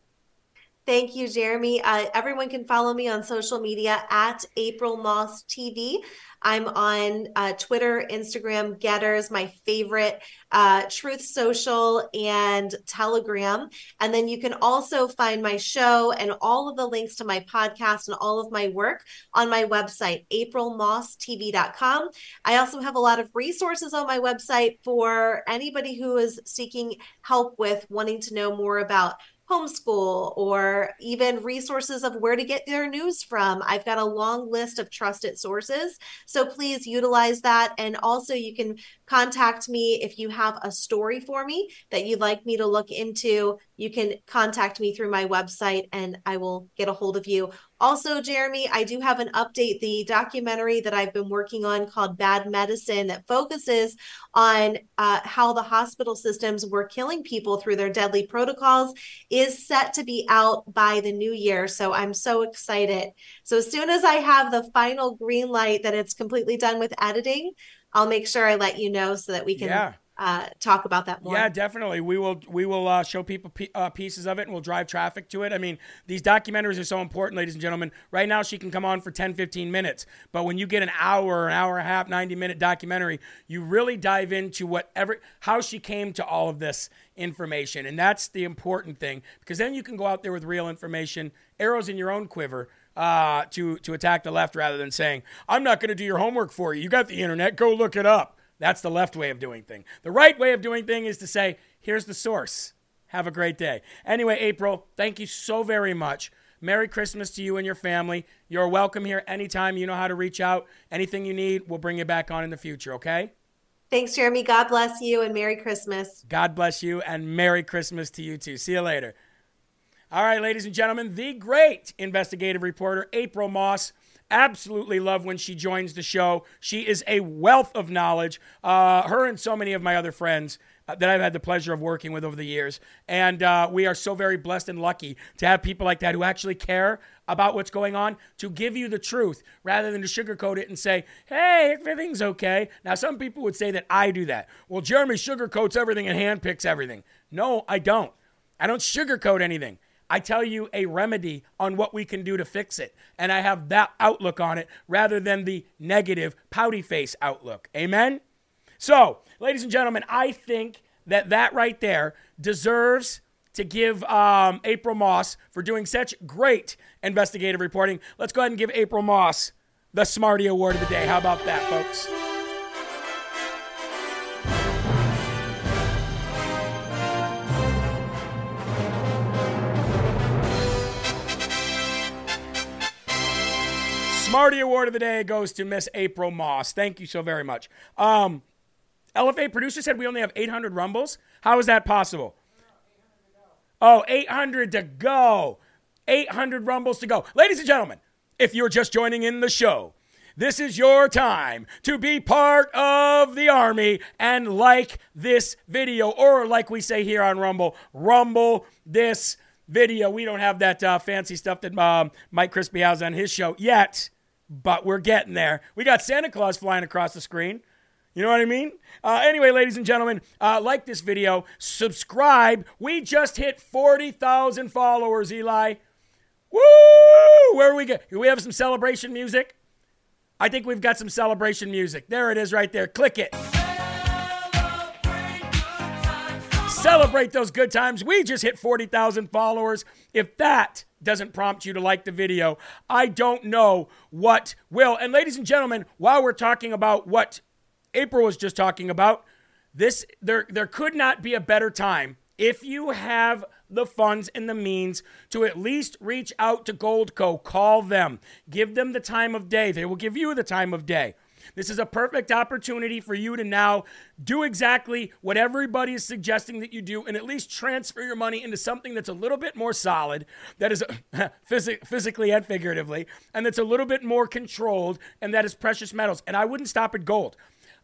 Thank you, Jeremy. Uh, everyone can follow me on social media at April Moss TV. I'm on uh, Twitter, Instagram, GETTR, my favorite, uh, Truth Social, and Telegram. And then you can also find my show and all of the links to my podcast and all of my work on my website, aprilmosstv.com. I also have a lot of resources on my website for anybody who is seeking help with wanting to know more about homeschool or even resources of where to get their news from. I've got a long list of trusted sources. So please utilize that. And also, you can contact me if you have a story for me that you'd like me to look into. You can contact me through my website and I will get a hold of you. Also, Jeremy, I do have an update. The documentary that I've been working on called Bad Medicine that focuses on uh, how the hospital systems were killing people through their deadly protocols is set to be out by the new year. So I'm so excited. So as soon as I have the final green light that it's completely done with editing, I'll make sure I let you know so that we can Yeah. Uh, talk about that more. Yeah, definitely. We will we will uh, show people pe- uh, pieces of it and we'll drive traffic to it. I mean, these documentaries are so important, ladies and gentlemen. Right now, she can come on for 10, 15 minutes. But when you get an hour, an hour and a half, 90 minute documentary, you really dive into whatever, how she came to all of this information. And that's the important thing because then you can go out there with real information, arrows in your own quiver. Uh, to to attack the left rather than saying I'm not going to do your homework for you. You got the internet. Go look it up. That's the left way of doing thing. The right way of doing thing is to say, here's the source. Have a great day. Anyway, April, thank you so very much. Merry Christmas to you and your family. You're welcome here anytime. You know how to reach out. Anything you need, we'll bring you back on in the future, okay? Thanks, Jeremy. God bless you and Merry Christmas. God bless you and Merry Christmas to you too. See you later. All right, ladies and gentlemen, the great investigative reporter, April Moss. Absolutely love when she joins the show. She is a wealth of knowledge. Uh, her and so many of my other friends uh, that I've had the pleasure of working with over the years. And uh, we are so very blessed and lucky to have people like that who actually care about what's going on to give you the truth rather than to sugarcoat it and say, hey, everything's okay. Now, some people would say that I do that. Well, Jeremy sugarcoats everything and handpicks everything. No, I don't. I don't sugarcoat anything. I tell you a remedy on what we can do to fix it. And I have that outlook on it rather than the negative, pouty face outlook. Amen? So, ladies and gentlemen, I think that that right there deserves to give um, April Moss for doing such great investigative reporting. Let's go ahead and give April Moss the Smarty Award of the day. How about that, folks? Smarty Award of the day goes to Miss April Moss. Thank you so very much. Um, LFA producer said we only have 800 rumbles. How is that possible? Oh, 800 to go. 800 rumbles to go. Ladies and gentlemen, if you're just joining in the show, this is your time to be part of the army and like this video, or like we say here on Rumble, rumble this video. We don't have that uh, fancy stuff that um, Mike Crispi has on his show yet, but we're getting there. We got Santa Claus flying across the screen. You know what I mean? Uh, anyway, ladies and gentlemen, uh, like this video, subscribe. We just hit 40,000 followers, Eli. Woo! Where are we going? We have some celebration music? I think we've got some celebration music. There it is right there. Click it. Celebrate those good times. We just hit 40,000 followers. If that doesn't prompt you to like the video, I don't know what will. And ladies and gentlemen, while we're talking about what April was just talking about, this there there could not be a better time if you have the funds and the means to at least reach out to Goldco, call them, give them the time of day. They will give you the time of day. This is a perfect opportunity for you to now do exactly what everybody is suggesting that you do and at least transfer your money into something that's a little bit more solid, that is phys- physically and figuratively, and that's a little bit more controlled, and that is precious metals. And I wouldn't stop at gold.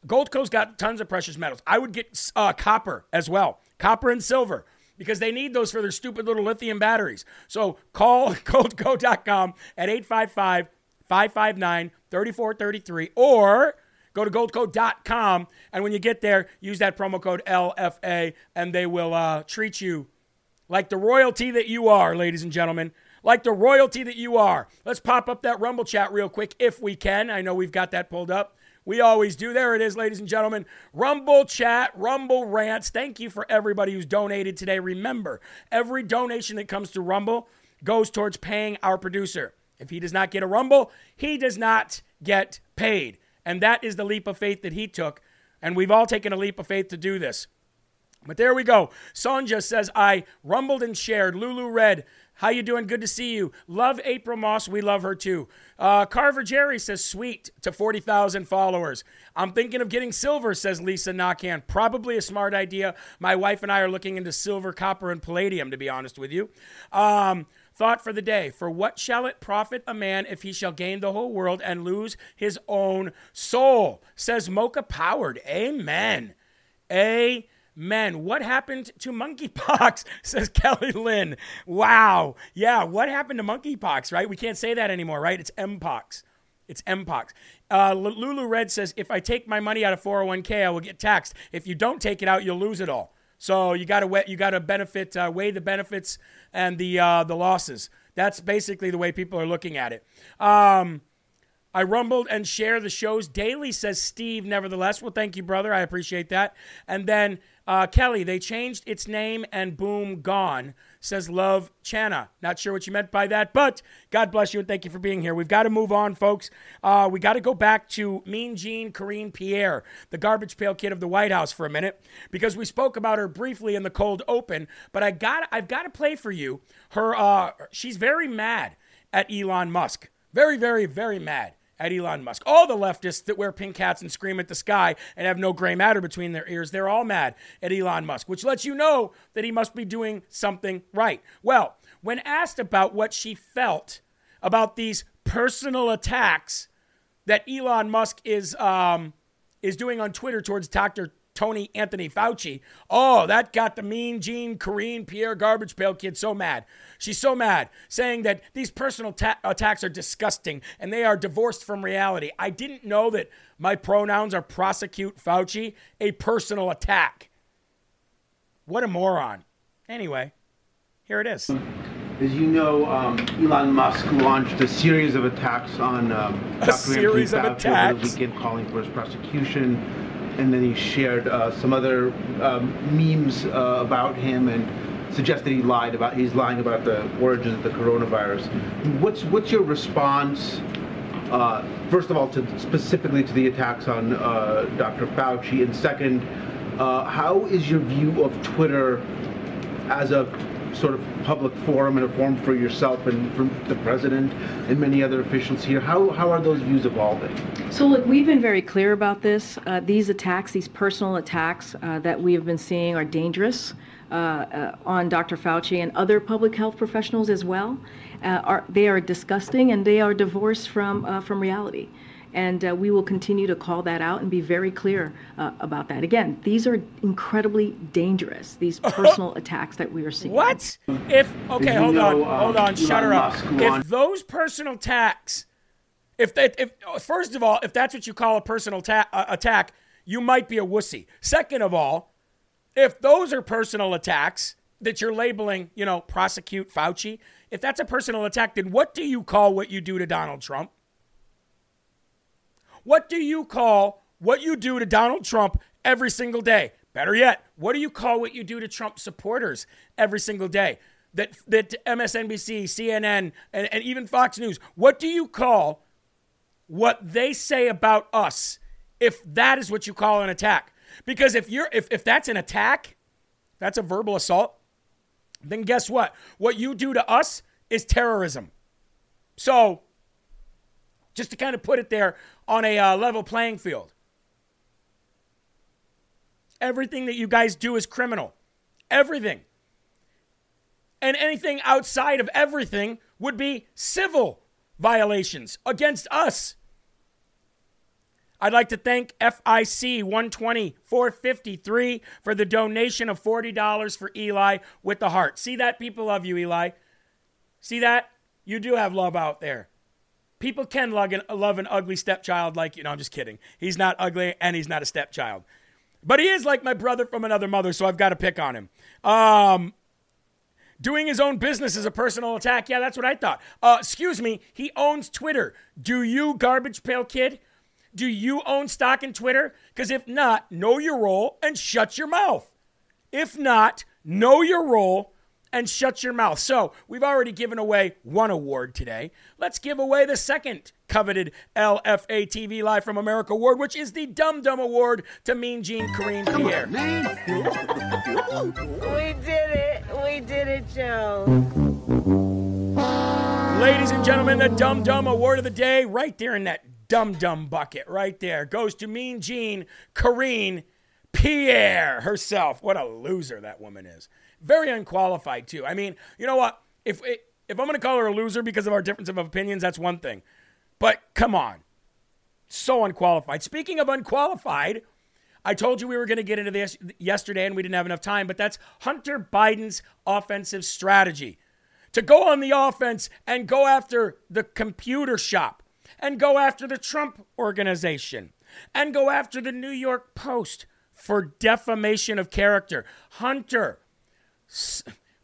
Goldco's got tons of precious metals. I would get uh, copper as well, copper and silver because they need those for their stupid little lithium batteries. So call goldco.com at 855 559 3433 or go to goldco.com and when you get there, use that promo code LFA and they will uh, treat you like the royalty that you are, ladies and gentlemen. Like the royalty that you are. Let's pop up that Rumble chat real quick if we can. I know we've got that pulled up. We always do. There it is, ladies and gentlemen. Rumble chat, Rumble rants. Thank you for everybody who's donated today. Remember, every donation that comes to Rumble goes towards paying our producer. If he does not get a Rumble, he does not get paid. And that is the leap of faith that he took. And we've all taken a leap of faith to do this. But there we go. Sonja says, I rumbled and shared. Lulu Red, how you doing? Good to see you. Love April Moss. We love her too. Uh, Carver Jerry says, sweet to 40,000 followers. I'm thinking of getting silver, says Lisa Knockhand. Probably a smart idea. My wife and I are looking into silver, copper, and palladium, to be honest with you. Um, Thought for the day For what shall it profit a man if he shall gain the whole world and lose his own soul? Says Mocha Powered. Amen. Amen. What happened to monkeypox? Says Kelly Lynn. Wow. Yeah, what happened to monkeypox, right? We can't say that anymore, right? It's Mpox. It's Mpox. Uh, Lulu Red says, if I take my money out of 401k, I will get taxed. If you don't take it out, you'll lose it all. So you got to you got to benefit uh, weigh the benefits and the uh, the losses. That's basically the way people are looking at it. Um, I rumbled and share the shows daily, says Steve. Nevertheless, well, thank you, brother. I appreciate that. And then uh, Kelly, they changed its name and boom, gone says Love Chana. Not sure what you meant by that, but God bless you and thank you for being here. We've got to move on, folks. Uh, we got to go back to Mean Jean Karine Pierre, the garbage pail kid of the White House, for a minute because we spoke about her briefly in the cold open. But I got, I've got to play for you her. Uh, she's very mad at Elon Musk. Very, very, very mad at Elon Musk. All the leftists that wear pink hats and scream at the sky and have no gray matter between their ears, they're all mad at Elon Musk, which lets you know that he must be doing something right. Well, when asked about what she felt about these personal attacks that Elon Musk is um, is doing on Twitter towards Dr. Tony Anthony Fauci. Oh, that got the mean Jean Karine Pierre Garbage Pail Kid so mad. She's so mad, saying that these personal ta- attacks are disgusting and they are divorced from reality. I didn't know that my pronouns are prosecute Fauci, a personal attack. What a moron. Anyway, here it is. As you know, um, Elon Musk launched a series of attacks on um, A Dr. series of Anthony Fauci over attacks? the weekend, calling for his prosecution, and then he shared uh, some other um, memes uh, about him and suggested he lied about he's lying about the origins of the coronavirus. What's what's your response? Uh, first of all, to specifically to the attacks on uh, Dr. Fauci, and second, uh, how is your view of Twitter as a sort of public forum and a forum for yourself and for the president and many other officials here? How, how are those views evolving? So, look, we've been very clear about this. Uh, these attacks, these personal attacks uh, that we have been seeing, are dangerous uh, uh, on Dr. Fauci and other public health professionals as well. Uh, are, they are disgusting and they are divorced from, uh, from reality. And uh, we will continue to call that out and be very clear uh, about that. Again, these are incredibly dangerous, these personal attacks that we are seeing. What? If okay, hold know, on, hold on, shut her up. If those personal attacks, if that, if first of all, if that's what you call a personal ta- uh, attack, you might be a wussy. Second of all, if those are personal attacks that you're labeling, you know, prosecute Fauci, if that's a personal attack, then what do you call what you do to Donald Trump? What do you call what you do to Donald Trump every single day? Better yet, what do you call what you do to Trump supporters every single day? That, that MSNBC, CNN, and, and even Fox News, what do you call what they say about us if that is what you call an attack? Because if you're if, if that's an attack, that's a verbal assault, then guess what? What you do to us is terrorism. So, just to kind of put it there on a uh, level playing field, everything that you guys do is criminal. Everything. And anything outside of everything would be civil violations against us. I'd like to thank FIC 120 453 for the donation of $40 for Eli with the heart. See that? People love you, Eli. See that? You do have love out there. People can love an, love an ugly stepchild like you. know, I'm just kidding. He's not ugly and he's not a stepchild. But he is like my brother from another mother, so I've got to pick on him. Um, doing his own business is a personal attack. Yeah, that's what I thought. Uh, excuse me, he owns Twitter. Do you, garbage pail kid? Do you own stock in Twitter? Because if not, know your role and shut your mouth. If not, know your role and shut your mouth. So, we've already given away one award today. Let's give away the second coveted LFA TV Live from America award, which is the Dum Dum Award to Mean Gene Karine Pierre. We did it. We did it, Joe. Ladies and gentlemen, the Dum Dum Award of the day, right there in that dum dum bucket, right there, goes to Mean Gene Karine Pierre herself. What a loser that woman is. Very unqualified, too. I mean, you know what? If, if I'm going to call her a loser because of our difference of opinions, that's one thing. But come on. So unqualified. Speaking of unqualified, I told you we were going to get into this yesterday and we didn't have enough time, but that's Hunter Biden's offensive strategy to go on the offense and go after the computer shop and go after the Trump organization and go after the New York Post for defamation of character. Hunter,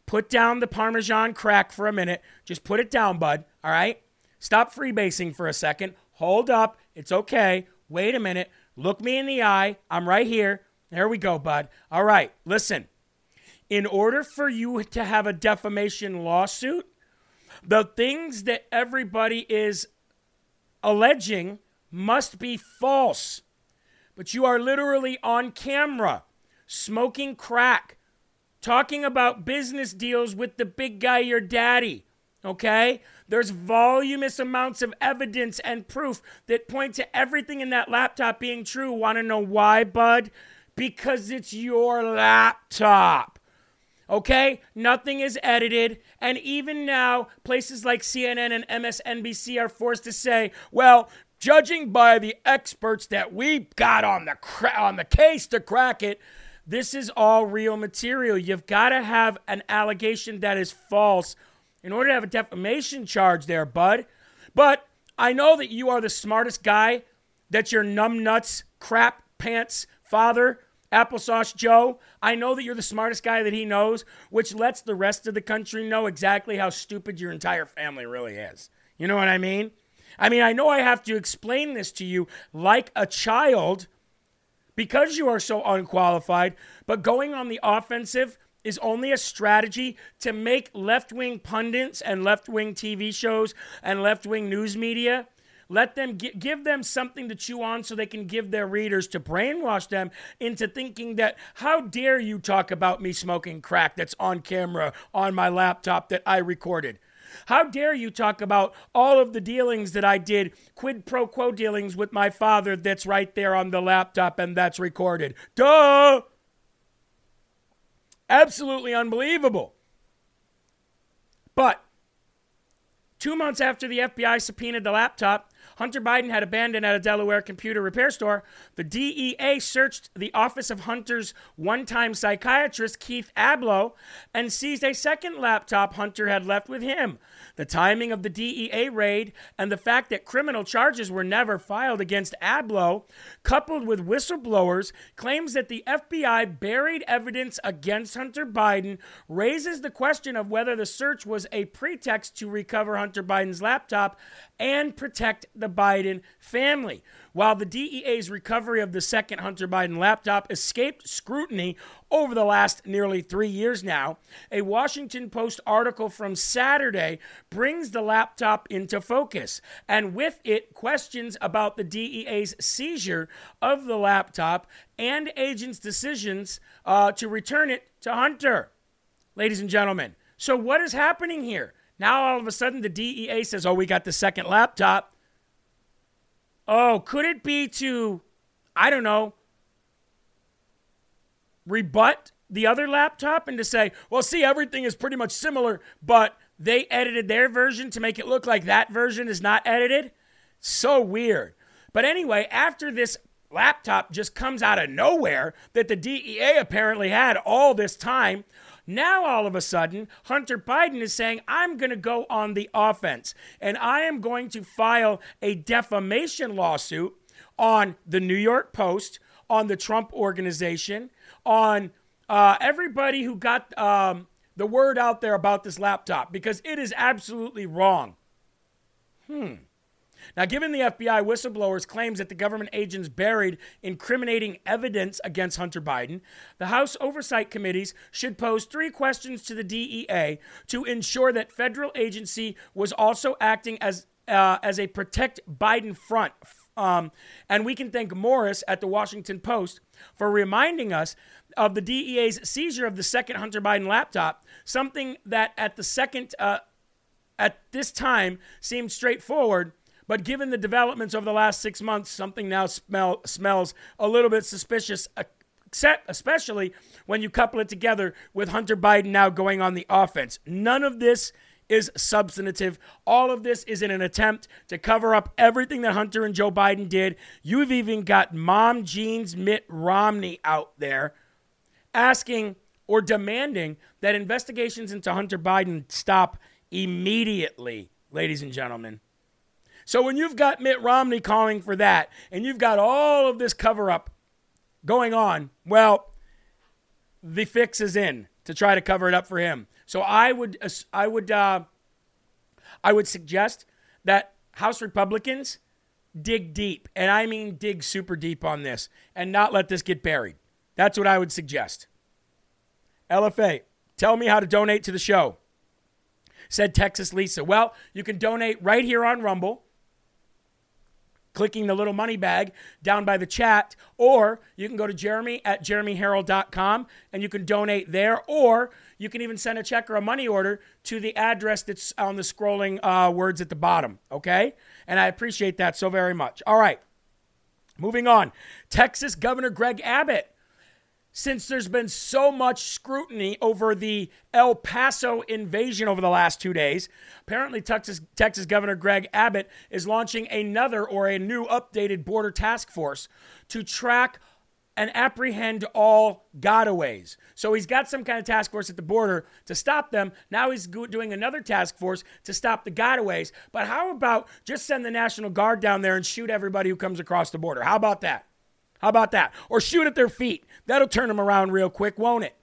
put down the Parmesan crack for a minute. Just put it down, bud. All right? Stop freebasing for a second. Hold up. It's okay. Wait a minute. Look me in the eye. I'm right here. There we go, bud. All right, listen. In order for you to have a defamation lawsuit, the things that everybody is alleging must be false. But you are literally on camera smoking crack, talking about business deals with the big guy, your daddy. Okay? There's voluminous amounts of evidence and proof that point to everything in that laptop being true. Want to know why, bud? Because it's your laptop. Okay? Nothing is edited. And even now, places like CNN and MSNBC are forced to say, well, judging by the experts that we got on the cra- on the case to crack it, this is all real material. You've got to have an allegation that is false in order to have a defamation charge there, bud. But I know that you are the smartest guy, that your numbnuts, crap pants father, applesauce Joe. I know that you're the smartest guy that he knows, which lets the rest of the country know exactly how stupid your entire family really is. You know what I mean? I mean, I know I have to explain this to you like a child because you are so unqualified, but going on the offensive is only a strategy to make left wing pundits and left wing TV shows and left wing news media. Let them give them something to chew on so they can give their readers to brainwash them into thinking that how dare you talk about me smoking crack that's on camera on my laptop that I recorded. How dare you talk about all of the dealings that I did, quid pro quo dealings with my father that's right there on the laptop and that's recorded? Duh! Absolutely unbelievable. But two months after the FBI subpoenaed the laptop, Hunter Biden had abandoned at a Delaware computer repair store. The DEA searched the office of Hunter's one time psychiatrist, Keith Ablow, and seized a second laptop Hunter had left with him. The timing of the DEA raid and the fact that criminal charges were never filed against Ablow, coupled with whistleblowers, claims that the FBI buried evidence against Hunter Biden, raises the question of whether the search was a pretext to recover Hunter Biden's laptop and protect the Biden family. While the DEA's recovery of the second Hunter Biden laptop escaped scrutiny over the last nearly three years now, a Washington Post article from Saturday brings the laptop into focus, and with it, questions about the DEA's seizure of the laptop and agents' decisions uh, to return it to Hunter. Ladies and gentlemen, so what is happening here? Now all of a sudden the DEA says, oh, we got the second laptop. Oh, could it be to, I don't know, rebut the other laptop and to say, well, see, everything is pretty much similar, but they edited their version to make it look like that version is not edited? So weird. But anyway, after this laptop just comes out of nowhere that the DEA apparently had all this time, now, all of a sudden, Hunter Biden is saying, I'm going to go on the offense and I am going to file a defamation lawsuit on the New York Post, on the Trump organization, on uh, everybody who got um, the word out there about this laptop because it is absolutely wrong. Hmm. Now, given the FBI whistleblowers' claims that the government agents buried incriminating evidence against Hunter Biden, the House Oversight Committees should pose three questions to the DEA to ensure that federal agency was also acting as uh, as a protect Biden front. Um, and we can thank Morris at the Washington Post for reminding us of the DEA's seizure of the second Hunter Biden laptop, something that at the second uh, at this time seemed straightforward but given the developments over the last six months, something now smell, smells a little bit suspicious, uh, except especially when you couple it together with Hunter Biden now going on the offense. None of this is substantive. All of this is in an attempt to cover up everything that Hunter and Joe Biden did. You've even got Mom Jeans Mitt Romney out there asking or demanding that investigations into Hunter Biden stop immediately, ladies and gentlemen. So when you've got Mitt Romney calling for that, and you've got all of this cover up going on, well, the fix is in to try to cover it up for him. So I would, I would, uh, I would suggest that House Republicans dig deep, and I mean dig super deep on this, and not let this get buried. That's what I would suggest. LFA, tell me how to donate to the show. Said Texas Lisa. Well, you can donate right here on Rumble clicking the little money bag down by the chat, or you can go to Jeremy at jeremyherrell.com and you can donate there, or you can even send a check or a money order to the address that's on the scrolling uh, words at the bottom, okay? And I appreciate that so very much. All right, moving on. Texas Governor Greg Abbott since there's been so much scrutiny over the El Paso invasion over the last two days. Apparently, Texas, Texas Governor Greg Abbott is launching another or a new updated border task force to track and apprehend all gotaways. So he's got some kind of task force at the border to stop them. Now he's doing another task force to stop the gotaways. But how about just send the National Guard down there and shoot everybody who comes across the border? How about that? How about that? Or shoot at their feet. That'll turn them around real quick, won't it?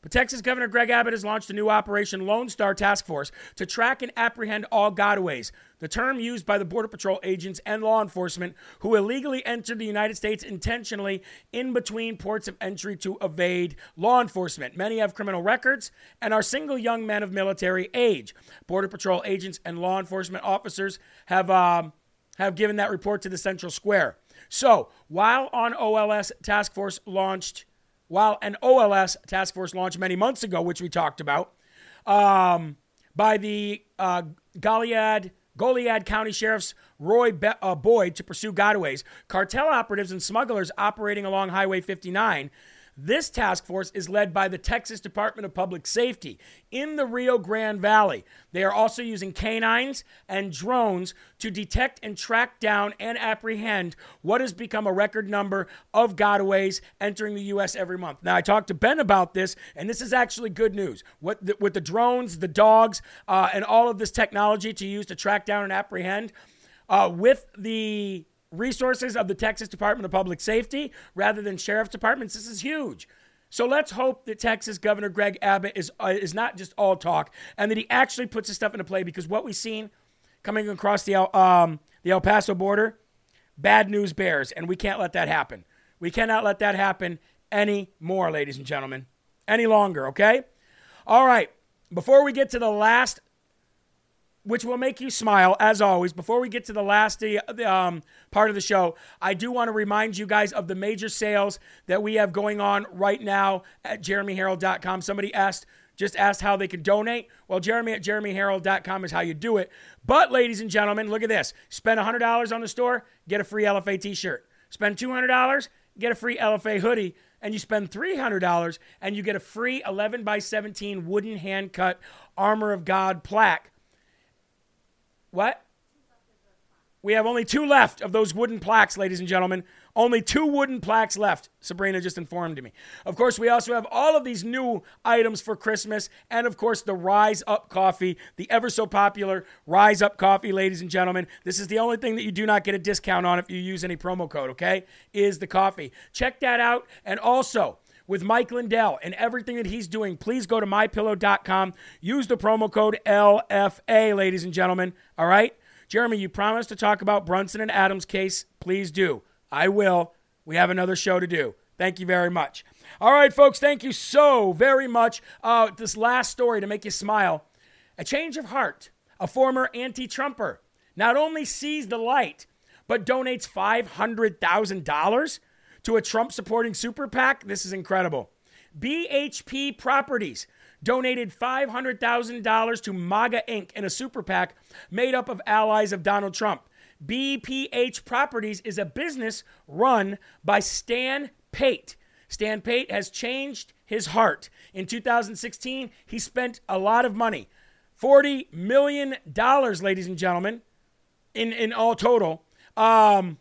But Texas Governor Greg Abbott has launched a new Operation Lone Star Task Force to track and apprehend all gotaways, the term used by the Border Patrol agents and law enforcement who illegally enter the United States intentionally in between ports of entry to evade law enforcement. Many have criminal records and are single young men of military age. Border Patrol agents and law enforcement officers have, um, have given that report to the Center Square. So while on OLS task force launched, while an OLS task force launched many months ago, which we talked about, um, by the uh, Goliad, Goliad County Sheriff's Roy Be- uh, Boyd to pursue gotaways, cartel operatives and smugglers operating along Highway 59 This task force is led by the Texas Department of Public Safety in the Rio Grande Valley. They are also using canines and drones to detect and track down and apprehend what has become a record number of gotaways entering the U.S. every month. Now, I talked to Ben about this, and this is actually good news. What the, with the drones, the dogs, uh, and all of this technology to use to track down and apprehend, uh, with the resources of the Texas Department of Public Safety rather than sheriff's departments. This is huge. So let's hope that Texas Governor Greg Abbott is uh, is not just all talk and that he actually puts his stuff into play because what we've seen coming across the um, the El Paso border, bad news bears, and we can't let that happen. We cannot let that happen anymore, ladies and gentlemen, any longer. Okay. All right. Before we get to the last which will make you smile as always. Before we get to the last um, part of the show, I do want to remind you guys of the major sales that we have going on right now at jeremyherrell.com. Somebody asked, just asked how they could donate. Well, Jeremy at jeremyherrell.com is how you do it. But, ladies and gentlemen, look at this. Spend $100 on the store, get a free LFA t shirt. Spend $200, get a free LFA hoodie. And you spend $300 and you get a free 11 by 17 wooden hand cut Armor of God plaque what? We have only two left of those wooden plaques, ladies and gentlemen. Only two wooden plaques left, Sabrina just informed me. Of course, we also have all of these new items for Christmas, and of course, the Rise Up coffee, the ever so popular Rise Up coffee, ladies and gentlemen. This is the only thing that you do not get a discount on if you use any promo code, okay? Is the coffee. Check that out. And also, with Mike Lindell and everything that he's doing, please go to mypillow.com. Use the promo code LFA, ladies and gentlemen. All right? Jeremy, you promised to talk about Brunson and Adams' case. Please do. I will. We have another show to do. Thank you very much. All right, folks, thank you so very much. Uh, this last story to make you smile. A change of heart. A former anti Trumper not only sees the light, but donates $500,000 to a Trump supporting super PAC. This is incredible. BHP Properties donated $500,000 to MAGA Inc. in a super PAC made up of allies of Donald Trump. BPH Properties is a business run by Stan Pate. Stan Pate has changed his heart. In 2016, he spent a lot of money $40 million, ladies and gentlemen, in, in all total. Um,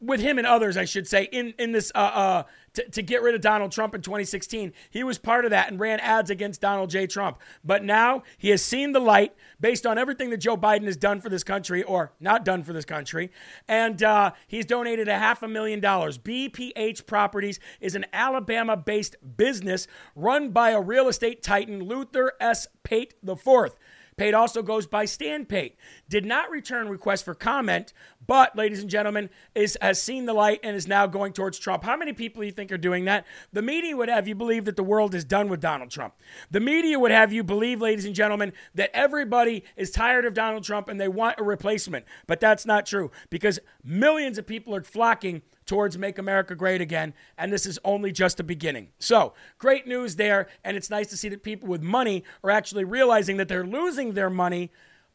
with him and others, I should say, in in this uh, uh, to, to get rid of Donald Trump in 2016. He was part of that and ran ads against Donald J. Trump. But now he has seen the light based on everything that Joe Biden has done for this country or not done for this country, and uh, he's donated a half a million dollars. BPH Properties is an Alabama-based business run by a real estate titan, Luther S. Pate IV. Pate also goes by Stan Pate. Did not return request for comment, but, ladies and gentlemen, is has seen the light and is now going towards Trump. How many people do you think are doing that? The media would have you believe that the world is done with Donald Trump. The media would have you believe, ladies and gentlemen, that everybody is tired of Donald Trump and they want a replacement. But that's not true because millions of people are flocking towards Make America Great Again, and this is only just a beginning. So, great news there, and it's nice to see that people with money are actually realizing that they're losing their money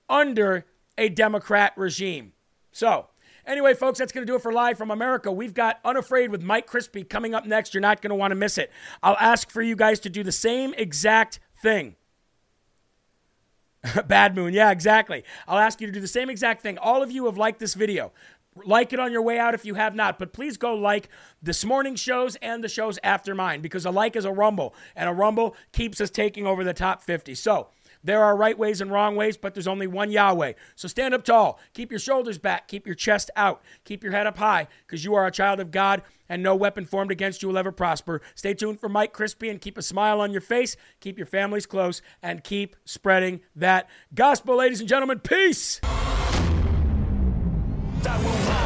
under a Democrat regime. So, Anyway, folks, that's going to do it for Live from America. We've got Unafraid with Mike Crispi coming up next. You're not going to want to miss it. I'll ask for you guys to do the same exact thing. Bad Moon, yeah, exactly. I'll ask you to do the same exact thing. All of you have liked this video. Like it on your way out if you have not, but please go like this morning shows and the shows after mine because a like is a rumble, and a rumble keeps us taking over the top 50. So, there are right ways and wrong ways, but there's only one Yahweh. So stand up tall, keep your shoulders back, keep your chest out, keep your head up high, because you are a child of God, and no weapon formed against you will ever prosper. Stay tuned for Mike Crispi and keep a smile on your face, keep your families close, and keep spreading that gospel, ladies and gentlemen. Peace that will rise.